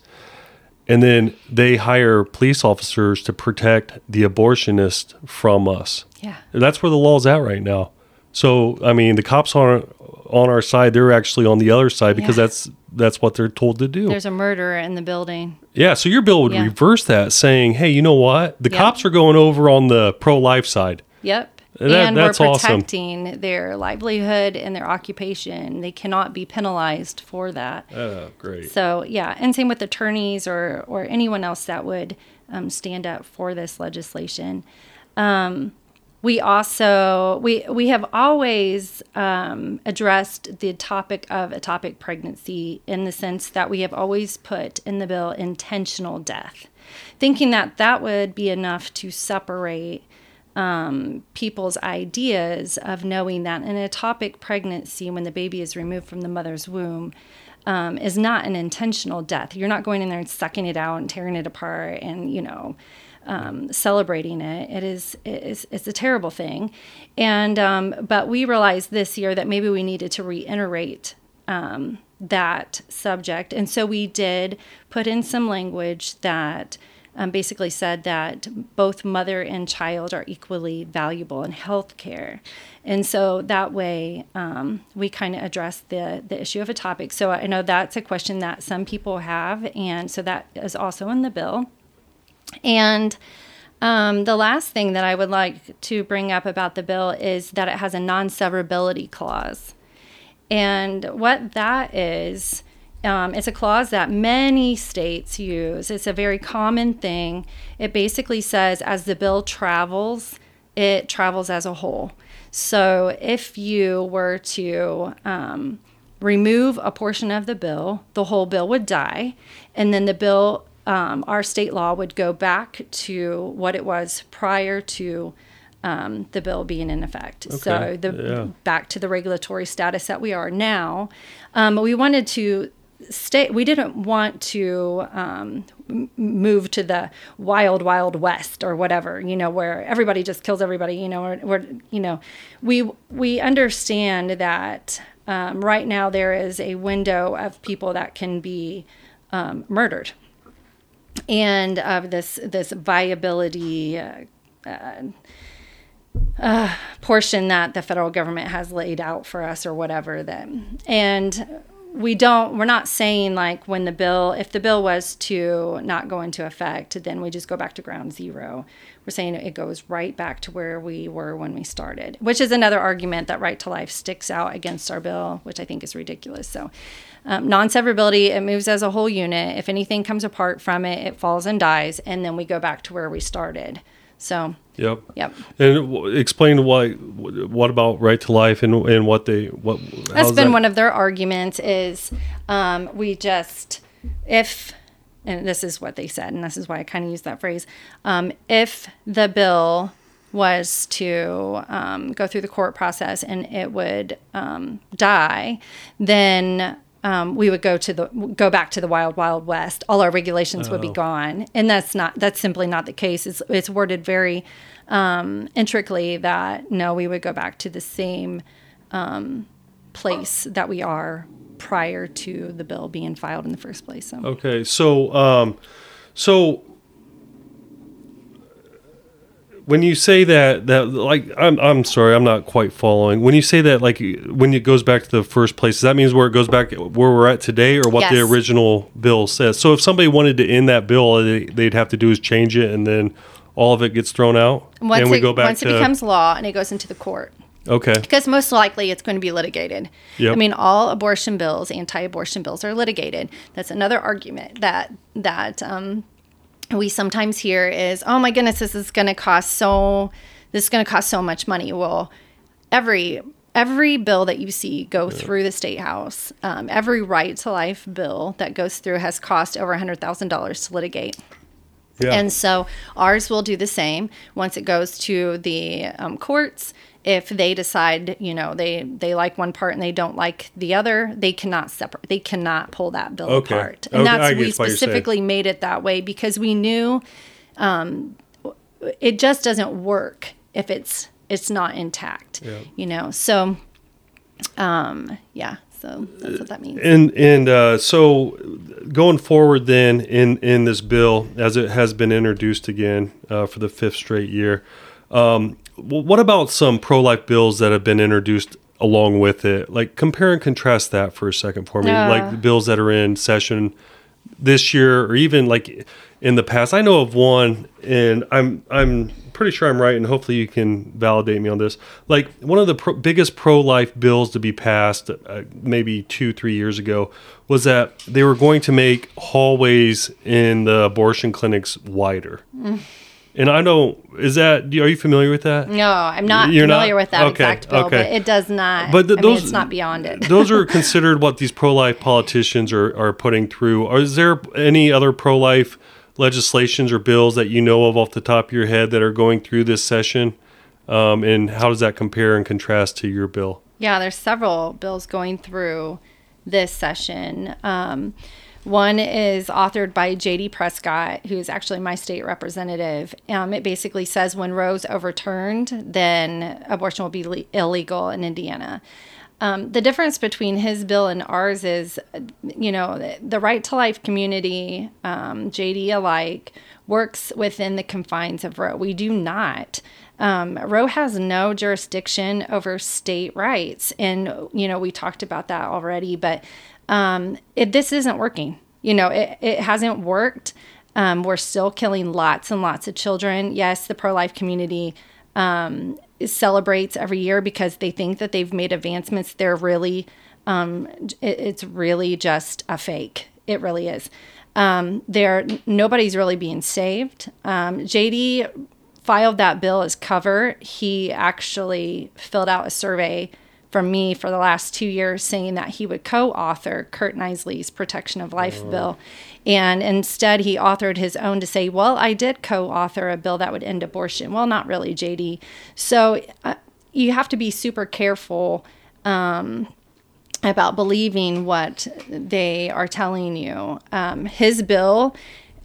And then they hire police officers to protect the abortionist from us. Yeah. That's where the law's at right now. So I mean, the cops aren't on our side; they're actually on the other side because Yeah. that's that's what they're told to do. There's a murderer in the building. yeah. So your bill would Yeah. reverse that, saying, "Hey, you know what? The Yep. cops are going over on the pro-life side." Yep. That- and that's we're awesome. protecting their livelihood and their occupation. They cannot be penalized for that. Oh, great. So yeah, and same with attorneys or or anyone else that would um, stand up for this legislation. Um, we also we we have always um, addressed the topic of ectopic pregnancy in the sense that we have always put in the bill intentional death, thinking that that would be enough to separate um, people's ideas of knowing that an ectopic pregnancy, when the baby is removed from the mother's womb, um, is not an intentional death. You're not going in there and sucking it out and tearing it apart and you know um, celebrating it. It is it is it's a terrible thing, and um, but we realized this year that maybe we needed to reiterate um, that subject, and so we did put in some language that um, basically said that both mother and child are equally valuable in health care. And so that way um, we kind of address the, the issue of ectopic. So I know that's a question that some people have. And so that is also in the bill. And um, the last thing that I would like to bring up about the bill is that it has a non severability clause. And what that is, um, it's a clause that many states use. It's a very common thing. It basically says as the bill travels, it travels as a whole. So if you were to um, remove a portion of the bill, the whole bill would die. And then the bill, um, our state law would go back to what it was prior to um, the bill being in effect. So the yeah. back to the regulatory status that we are now. Um, we wanted to stay. We didn't want to um, move to the wild, wild west or whatever. You know, where everybody just kills everybody. You know, or, or you know, we we understand that um, right now there is a window of people that can be um, murdered, and of this this viability. Uh, portion that the federal government has laid out for us or whatever that and we don't we're not saying like when the bill if the bill was to not go into effect then we just go back to ground zero. We're saying it goes right back to where we were when we started which is another argument that right to life sticks out against our bill which i think is ridiculous. So um, non-severability it moves as a whole unit. If anything comes apart from it it falls and dies and then we go back to where we started so Yep. yep And w- explain why. What about right to life and and what they what? That's been one of their arguments is um, we just if and this is what they said and this is why I kind of use that phrase um, if the bill was to um, go through the court process and it would um, die then um, we would go to the go back to the wild wild west. All our regulations would be gone. And that's not that's simply not the case. It's, it's worded very um, intricately that no we would go back to the same place that we are prior to the bill being filed in the first place. So. Okay, so um, so when you say that that like I'm I'm sorry, I'm not quite following. When you say that like when it goes back to the first place, that means where it goes back where we're at today or what the original bill says. So if somebody wanted to end that bill, they, they'd have to do is change it and then all of it gets thrown out once, and we it, go back once to it becomes law and it goes into the court, Okay. because most likely it's going to be litigated. Yep. I mean, all abortion bills, anti-abortion bills, are litigated. That's another argument that that um, we sometimes hear is, "Oh my goodness, this is going to cost so this is going to cost so much money." Well, every every bill that you see go through the state house, um, every right to life bill that goes through has cost over hundred thousand dollars to litigate. Yeah. And so ours will do the same once it goes to the um, courts. If they decide, you know, they they like one part and they don't like the other, they cannot separate. They cannot pull that bill Okay. apart. And Okay, that's we get what you're saying. specifically made it that way because we knew um, it just doesn't work if it's it's not intact. Yeah. You know, so um, yeah. So that's what that means. And and uh, so going forward, then in in this bill, as it has been introduced again uh, for the fifth straight year, um, what about some pro-life bills that have been introduced along with it? Like compare and contrast that for a second for me. Like the bills that are in session this year, or even like in the past. I know of one, and I'm I'm pretty sure I'm right, and hopefully you can validate me on this. Like one of the pro- biggest pro-life bills to be passed, uh, maybe two three years ago, was that they were going to make hallways in the abortion clinics wider. And I don't. Is that? Are you familiar with that? No, I'm not You're not? familiar with that Okay, exact bill, okay. but it does not. But th- I mean, those- it's not beyond it. those are considered what these pro-life politicians are, are putting through. Or is there any other pro-life legislations or bills that you know of off the top of your head that are going through this session? Um, and how does that compare and contrast to your bill? Yeah, there's several bills going through this session. Um, one is authored by J.D. Prescott, who is actually my state representative. Um, it basically says when Roe's overturned, then abortion will be le- illegal in Indiana. Um, the difference between his bill and ours is, you know, the, the right to life community, um, JD alike, works within the confines of Roe. We do not. Um, Roe has no jurisdiction over state rights. And, you know, we talked about that already, but um, it, this isn't working. You know, it, it hasn't worked. Um, we're still killing lots and lots of children. Yes, the pro life community um, celebrates every year because they think that they've made advancements. They're really, um, it, it's really just a fake. It really is. Um, there, nobody's really being saved. Um, JD filed that bill as cover. He actually filled out a survey from me for the last two years saying that he would co-author Curt Nisly's Protection of Life bill. And instead he authored his own to say, well, I did co-author a bill that would end abortion. Well, not really, JD. So uh, you have to be super careful um, about believing what they are telling you. Um, his bill,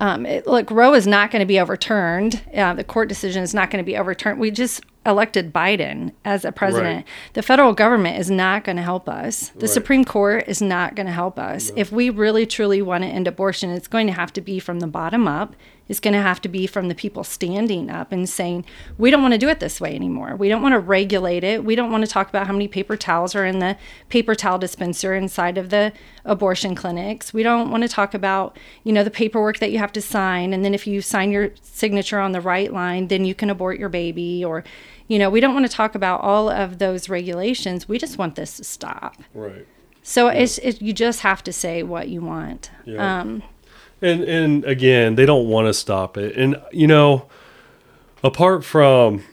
um, it, look, Roe is not going to be overturned. Uh, the court decision is not going to be overturned. We just elected Biden as a president. Right. The federal government is not going to help us. The Right. Supreme Court is not going to help us. If we really truly want to end abortion, it's going to have to be from the bottom up. It's going to have to be from the people standing up and saying, we don't want to do it this way anymore. We don't want to regulate it. We don't want to talk about how many paper towels are in the paper towel dispenser inside of the abortion clinics. We don't want to talk about, you know, the paperwork that you have to sign. And then if you sign your signature on the right line, then you can abort your baby. Or, you know, we don't want to talk about all of those regulations. We just want this to stop. Right. So it's, it, you just have to say what you want. Yeah. Um, And and again, they don't want to stop it. And you know, apart from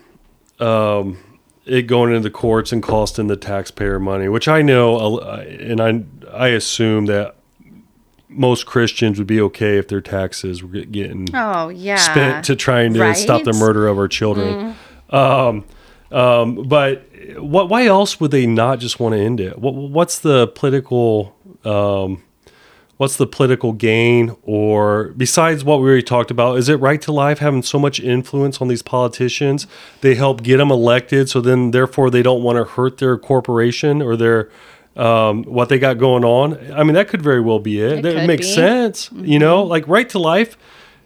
um, it going into the courts and costing the taxpayer money, which I know, uh, and I I assume that most Christians would be okay if their taxes were getting oh, yeah. spent to trying to stop the murder of our children. Um, um, but what? Why else would they not just want to end it? What, what's the political? Um, what's the political gain? Or besides what we already talked about, is it right to life having so much influence on these politicians? They help get them elected, so then therefore they don't want to hurt their corporation or their um, what they got going on. I mean, that could very well be it. It that makes be. sense. You know, like right to life.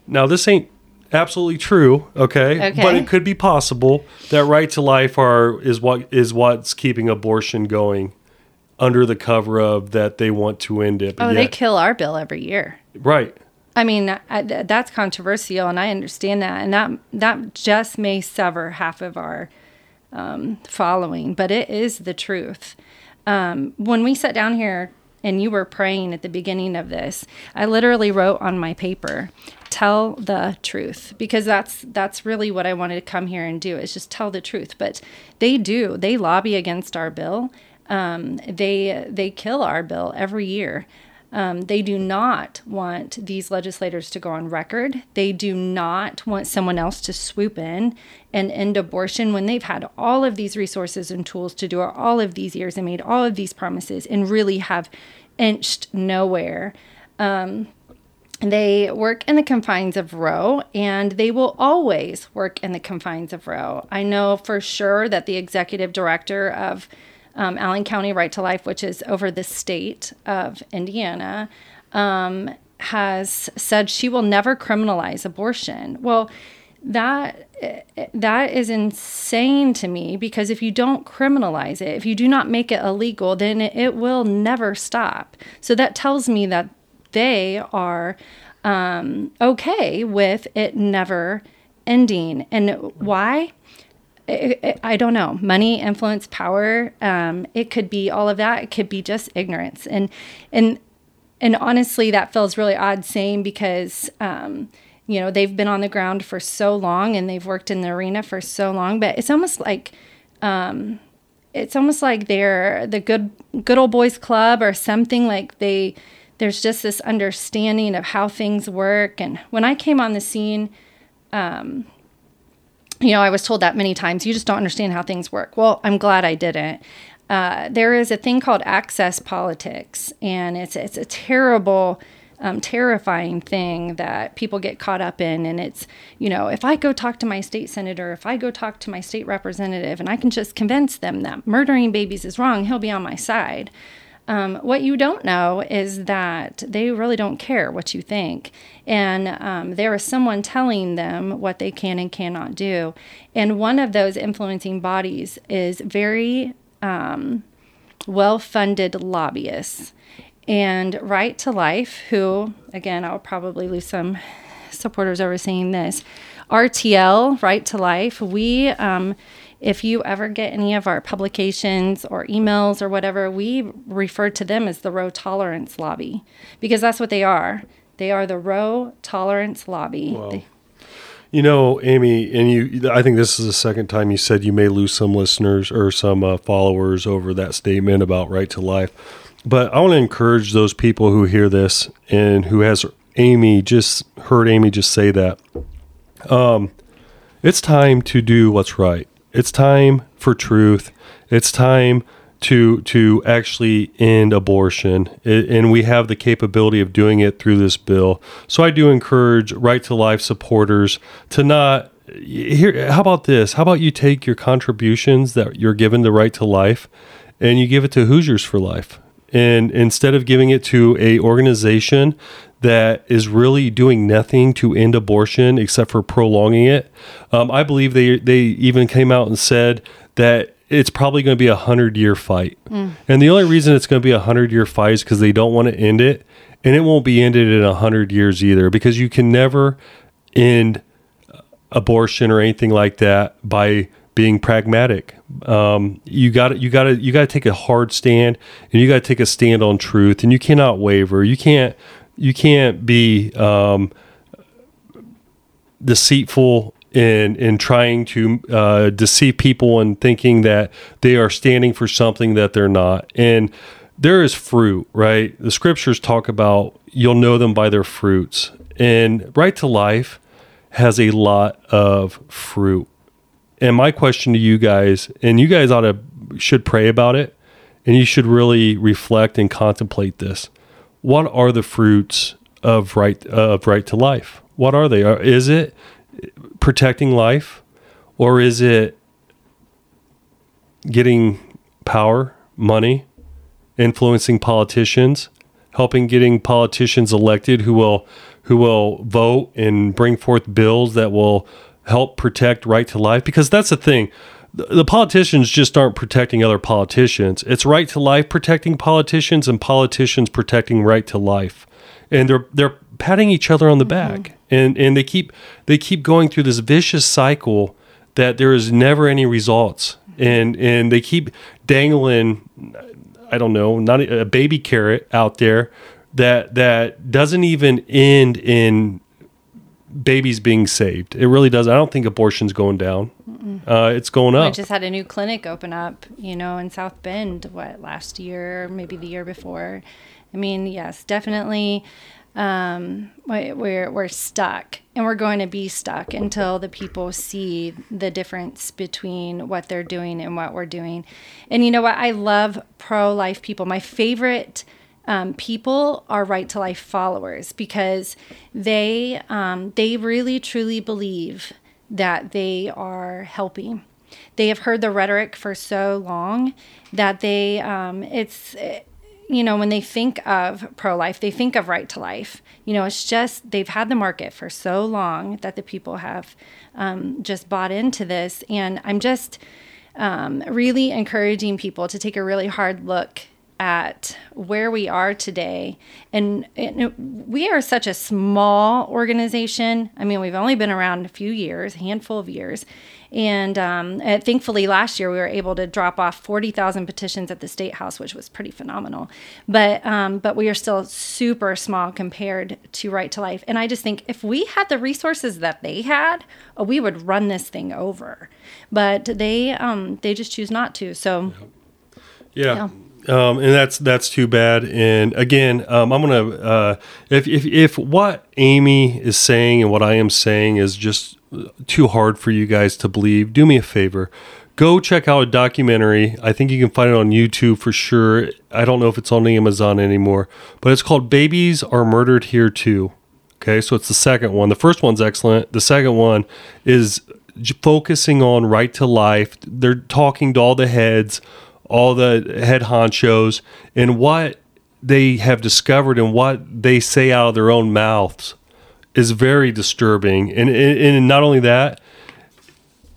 Now, this ain't absolutely true, okay? Okay. But it could be possible that right to life are is what is what's keeping abortion going under the cover of that they want to end it. Oh, they kill our bill every year. right. I mean, I, th- that's controversial, and I understand that, and that that just may sever half of our um, following, but it is the truth. Um, when we sat down here and you were praying at the beginning of this, I literally wrote on my paper, "Tell the truth," because that's that's really what I wanted to come here and do is just tell the truth. But they do; they lobby against our bill. Um, they they kill our bill every year. Um, they do not want these legislators to go on record. They do not want someone else to swoop in and end abortion when they've had all of these resources and tools to do it all of these years and made all of these promises and really have inched nowhere. Um, they work in the confines of Roe and they will always work in the confines of Roe. I know for sure that the executive director of um, Allen County Right to Life, which is over the state of Indiana, um, has said she will never criminalize abortion. Well, that that is insane to me because if you don't criminalize it, if you do not make it illegal, then it, will never stop. So that tells me that they are um, okay with it never ending. And why? I don't know. Money, influence, power. Um, it could be all of that. It could be just ignorance. And and and honestly, that feels really odd saying because um, you know they've been on the ground for so long and they've worked in the arena for so long. But it's almost like um, it's almost like they're the good good old boys club or something. Like they there's just this understanding of how things work. And when I came on the scene. Um, you know, I was told that many times, you just don't understand how things work. Well, I'm glad I didn't. Uh, there is a thing called access politics, and it's it's a terrible, um, terrifying thing that people get caught up in. And it's you know, if I go talk to my state senator, if I go talk to my state representative, and I can just convince them that murdering babies is wrong, he'll be on my side. Um, what you don't know is that they really don't care what you think. And um, there is someone telling them what they can and cannot do. And one of those influencing bodies is very um, well funded lobbyists. And Right to Life, who, again, I'll probably lose some supporters over saying this. RTL, Right to Life, we um, if you ever get any of our publications or emails or whatever, we refer to them as the Roe Tolerance Lobby because that's what they are. They are the Roe Tolerance Lobby. Wow. They, you know, Amy, and you, I think this is the second time you said you may lose some listeners or some uh, followers over that statement about right to life. But I want to encourage those people who hear this and who has Amy just heard Amy just say that. Um, it's time to do what's right. It's time for truth. It's time to to actually end abortion, it, and we have the capability of doing it through this bill. So I do encourage Right to Life supporters to not here. How about this? How about you take your contributions that you're given to Right to Life, and you give it to Hoosiers for Life, and instead of giving it to a organization that is really doing nothing to end abortion except for prolonging it. Um, I believe they they even came out and said that it's probably going to be a hundred year fight, mm. and the only reason it's going to be a hundred year fight is because they don't want to end it, and it won't be ended in a hundred years either because you can never end abortion or anything like that by being pragmatic. Um, you got you got to you got to take a hard stand, and you got to take a stand on truth, and you cannot waver. You can't you can't be um, deceitful in in trying to uh, deceive people and thinking that they are standing for something that they're not. And there is fruit, right? The scriptures talk about you'll know them by their fruits. And right to life has a lot of fruit. And my question to you guys, and you guys ought to should pray about it, and you should really reflect and contemplate this what are the fruits of right of right to life? What are they? Is it protecting life, or is it getting power, money, influencing politicians, helping getting politicians elected who will who will vote and bring forth bills that will help protect right to life? Because that's the thing the politicians just aren't protecting other politicians. It's right to life protecting politicians and politicians protecting right to life. And they're they're patting each other on the mm-hmm. back. And and they keep they keep going through this vicious cycle that there is never any results. And and they keep dangling I don't know, not a baby carrot out there that that doesn't even end in babies being saved. It really does. I don't think abortion's going down. Uh, it's going up. I just had a new clinic open up, you know, in South Bend. What last year, maybe the year before. I mean, yes, definitely. Um, we're we're stuck, and we're going to be stuck until the people see the difference between what they're doing and what we're doing. And you know what? I love pro-life people. My favorite um, people are right to life followers because they um, they really truly believe that they are helping. They have heard the rhetoric for so long that they um, it's you know, when they think of pro life, they think of right to life. You know, it's just they've had the market for so long that the people have um, just bought into this. And I'm just um, really encouraging people to take a really hard look at where we are today. And, and, we are such a small organization. I mean, we've only been around a few years, a handful of years. And, um, and thankfully, last year we were able to drop off 40,000 petitions at the State House, which was pretty phenomenal. But, um, but we are still super small compared to Right to Life. And I just think if we had the resources that they had, oh, we would run this thing over. But they, um, they just choose not to. So, yeah. yeah. Um, and that's that's too bad. And again, um, I'm gonna uh, if, if if what Amy is saying and what I am saying is just too hard for you guys to believe, do me a favor. Go check out a documentary. I think you can find it on YouTube for sure. I don't know if it's on Amazon anymore, but it's called Babies Are Murdered Here Too. Okay, so it's the second one. The first one's excellent. The second one is focusing on right to life. They're talking to all the heads all the head honchos and what they have discovered and what they say out of their own mouths is very disturbing. And, and not only that,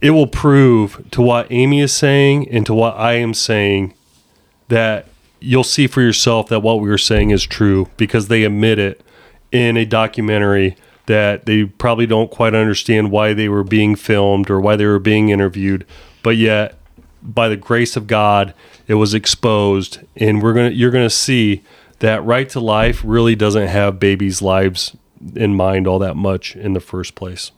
it will prove to what Amy is saying and to what I am saying that you'll see for yourself that what we are saying is true because they admit it in a documentary that they probably don't quite understand why they were being filmed or why they were being interviewed, but yet by the grace of God, it was exposed, and we're gonna you're gonna see that right to life really doesn't have babies' lives in mind all that much in the first place.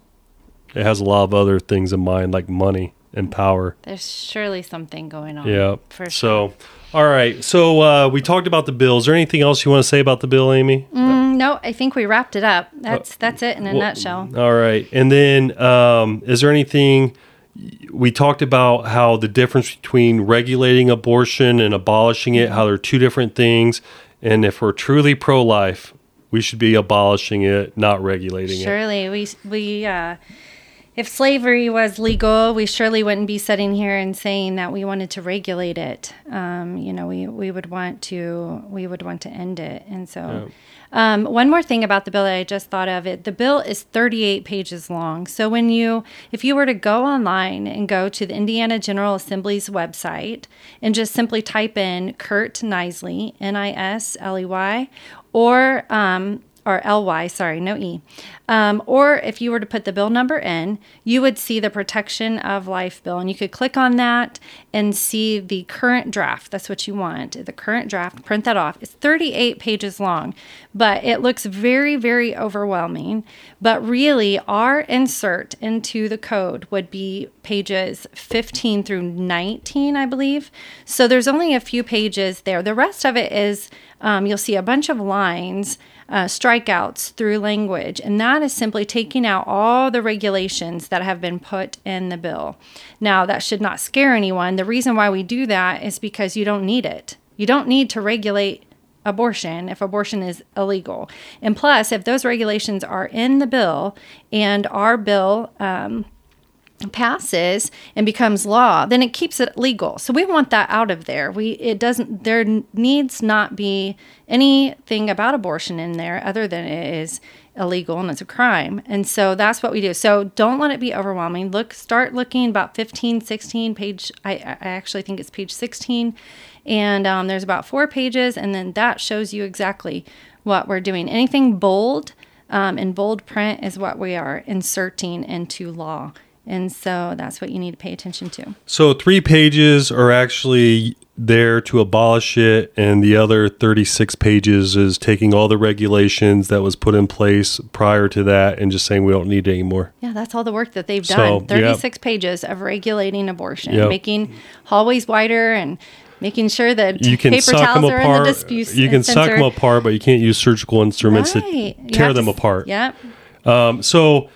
It has a lot of other things in mind, like money and power. There's surely something going on. Yeah. For sure. So, all right. So uh, we talked about the bill. Is there anything else you want to say about the bill, Amy? Mm, no, I think we wrapped it up. That's uh, that's it in a well, nutshell. All right. And then, um, is there anything? We talked about how the difference between regulating abortion and abolishing it, how they're two different things. And if we're truly pro life, we should be abolishing it, not regulating surely, it. Surely, we, we, uh, if slavery was legal, we surely wouldn't be sitting here and saying that we wanted to regulate it. Um, you know, we, we would want to we would want to end it. And so, yeah. Um, one more thing about the bill that I just thought of it. The bill is 38 pages long. So when you, if you were to go online and go to the Indiana General Assembly's website and just simply type in Curt Nisly, N-I-S-L-E-Y, or um, or LY, sorry, no E. Um, or if you were to put the bill number in, you would see the Protection of Life bill. And you could click on that and see the current draft. That's what you want. The current draft, print that off. It's 38 pages long, but it looks very, very overwhelming. But really, our insert into the code would be pages 15 through 19, I believe. So there's only a few pages there. The rest of it is, um, you'll see a bunch of lines uh, strikeouts through language, and that is simply taking out all the regulations that have been put in the bill. Now, that should not scare anyone. The reason why we do that is because you don't need it. You don't need to regulate abortion if abortion is illegal. And plus, if those regulations are in the bill and our bill, um, passes and becomes law, then it keeps it legal. So we want that out of there. We it doesn't there needs not be anything about abortion in there other than it is illegal and it's a crime. And so that's what we do. So don't let it be overwhelming. Look start looking about 15, 16 page I, I actually think it's page 16 and um, there's about four pages and then that shows you exactly what we're doing. Anything bold um, in bold print is what we are inserting into law. And so that's what you need to pay attention to. So, three pages are actually there to abolish it, and the other 36 pages is taking all the regulations that was put in place prior to that and just saying we don't need it anymore. Yeah, that's all the work that they've done. So, 36 pages of regulating abortion, making hallways wider and making sure that you can paper towels are apart. in the dispute. You can suck them apart, but you can't use surgical instruments right. to tear them apart. Yep. Um, so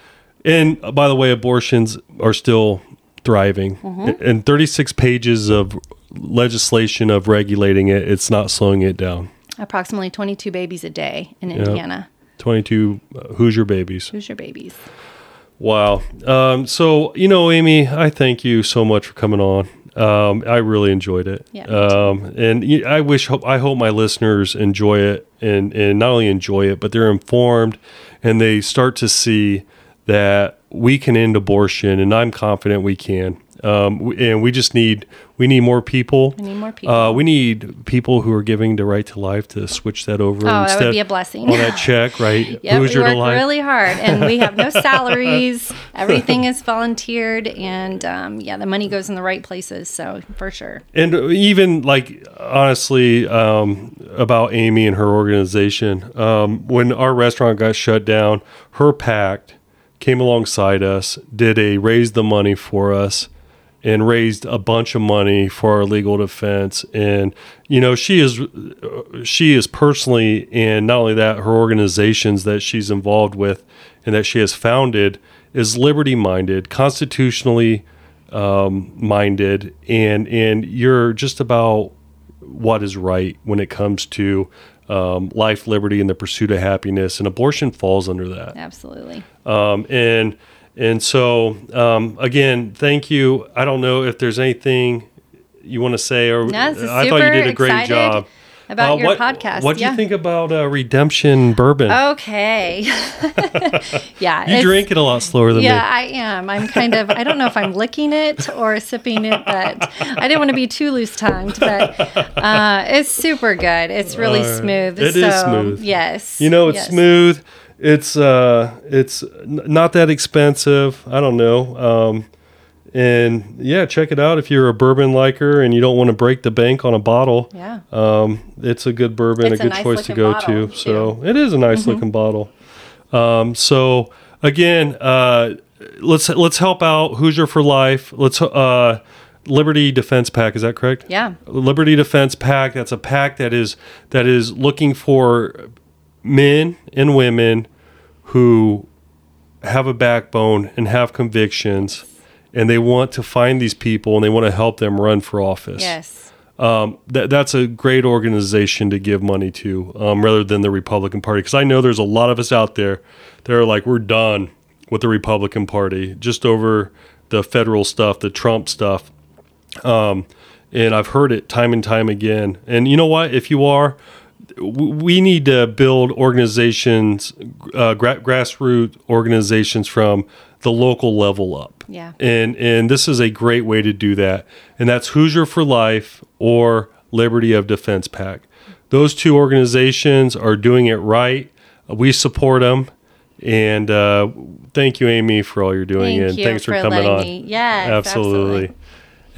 and uh, by the way, abortions are still thriving. Mm-hmm. And 36 pages of legislation of regulating it, it's not slowing it down. Approximately 22 babies a day in Indiana. 22 uh, Hoosier babies. Hoosier babies. Wow. Um, so, you know, Amy, I thank you so much for coming on. Um, I really enjoyed it. Yeah. Um, and I wish, hope, I hope my listeners enjoy it and, and not only enjoy it, but they're informed and they start to see that we can end abortion and I'm confident we can. Um, and we just need, we need more people. We need more people. Uh, we need people who are giving the right to life to switch that over. Oh, that would be a blessing. on that check, right? Yeah, we work life. really hard, and we have no salaries. Everything is volunteered, and um, yeah, the money goes in the right places. So for sure. and even like honestly um, about amy and her organization um, when our restaurant got shut down her pact came alongside us did a raise the money for us and raised a bunch of money for our legal defense. And you know she is she is personally and not only that her organizations that she's involved with and that she has founded is liberty minded constitutionally um, minded and and you're just about what is right when it comes to um, life liberty and the pursuit of happiness and abortion falls under that. Absolutely. um, and and so um, again thank you. I don't know if there's anything you want to say or No, i thought you did a great excited. job About Uh, your what, podcast. what do yeah. you think about uh, redemption bourbon Okay. yeah. you drink it a lot slower than Yeah, me Yeah, I am. I'm kind of, I don't know if I'm licking it or sipping it, but I didn't want to be too loose tongued. But uh, it's super good. It's really right. smooth. It so, is smooth. Yes. You know, it's yes. smooth. It's uh, it's n- not that expensive. I don't know. Um, and yeah, check it out if you're a bourbon liker and you don't want to break the bank on a bottle. Yeah. Um, it's a good bourbon, It's a a good nice choice to go bottle, to. So it is a nice looking bottle. Um, so again, uh, let's let's help out Hoosier for Life. Let's uh, Liberty Defense PAC. Is that correct? Yeah. Liberty Defense PAC. That's a PAC that is that is looking for men and women who have a backbone and have convictions, and they want to find these people and they want to help them run for office. Yes. Um, that that's a great organization to give money to, um, rather than the Republican Party. Because I know there's a lot of us out there that are like, we're done with the Republican Party, just over the federal stuff, the Trump stuff. Um, and I've heard it time and time again. And you know what? If you are, we need to build organizations, uh, gra- grassroots organizations from the local level up. Yeah. And and this is a great way to do that. And that's Hoosier for Life or Liberty of Defense PAC. Those two organizations are doing it right. We support them. And uh, thank you, Amy, for all you're doing. Thank and you thanks for, for coming on. me- Yes, absolutely. absolutely.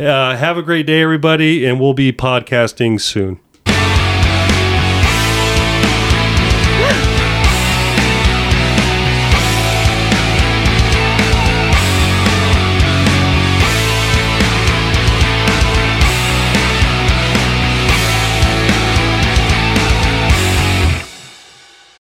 Uh, have a great day, everybody, and we'll be podcasting soon.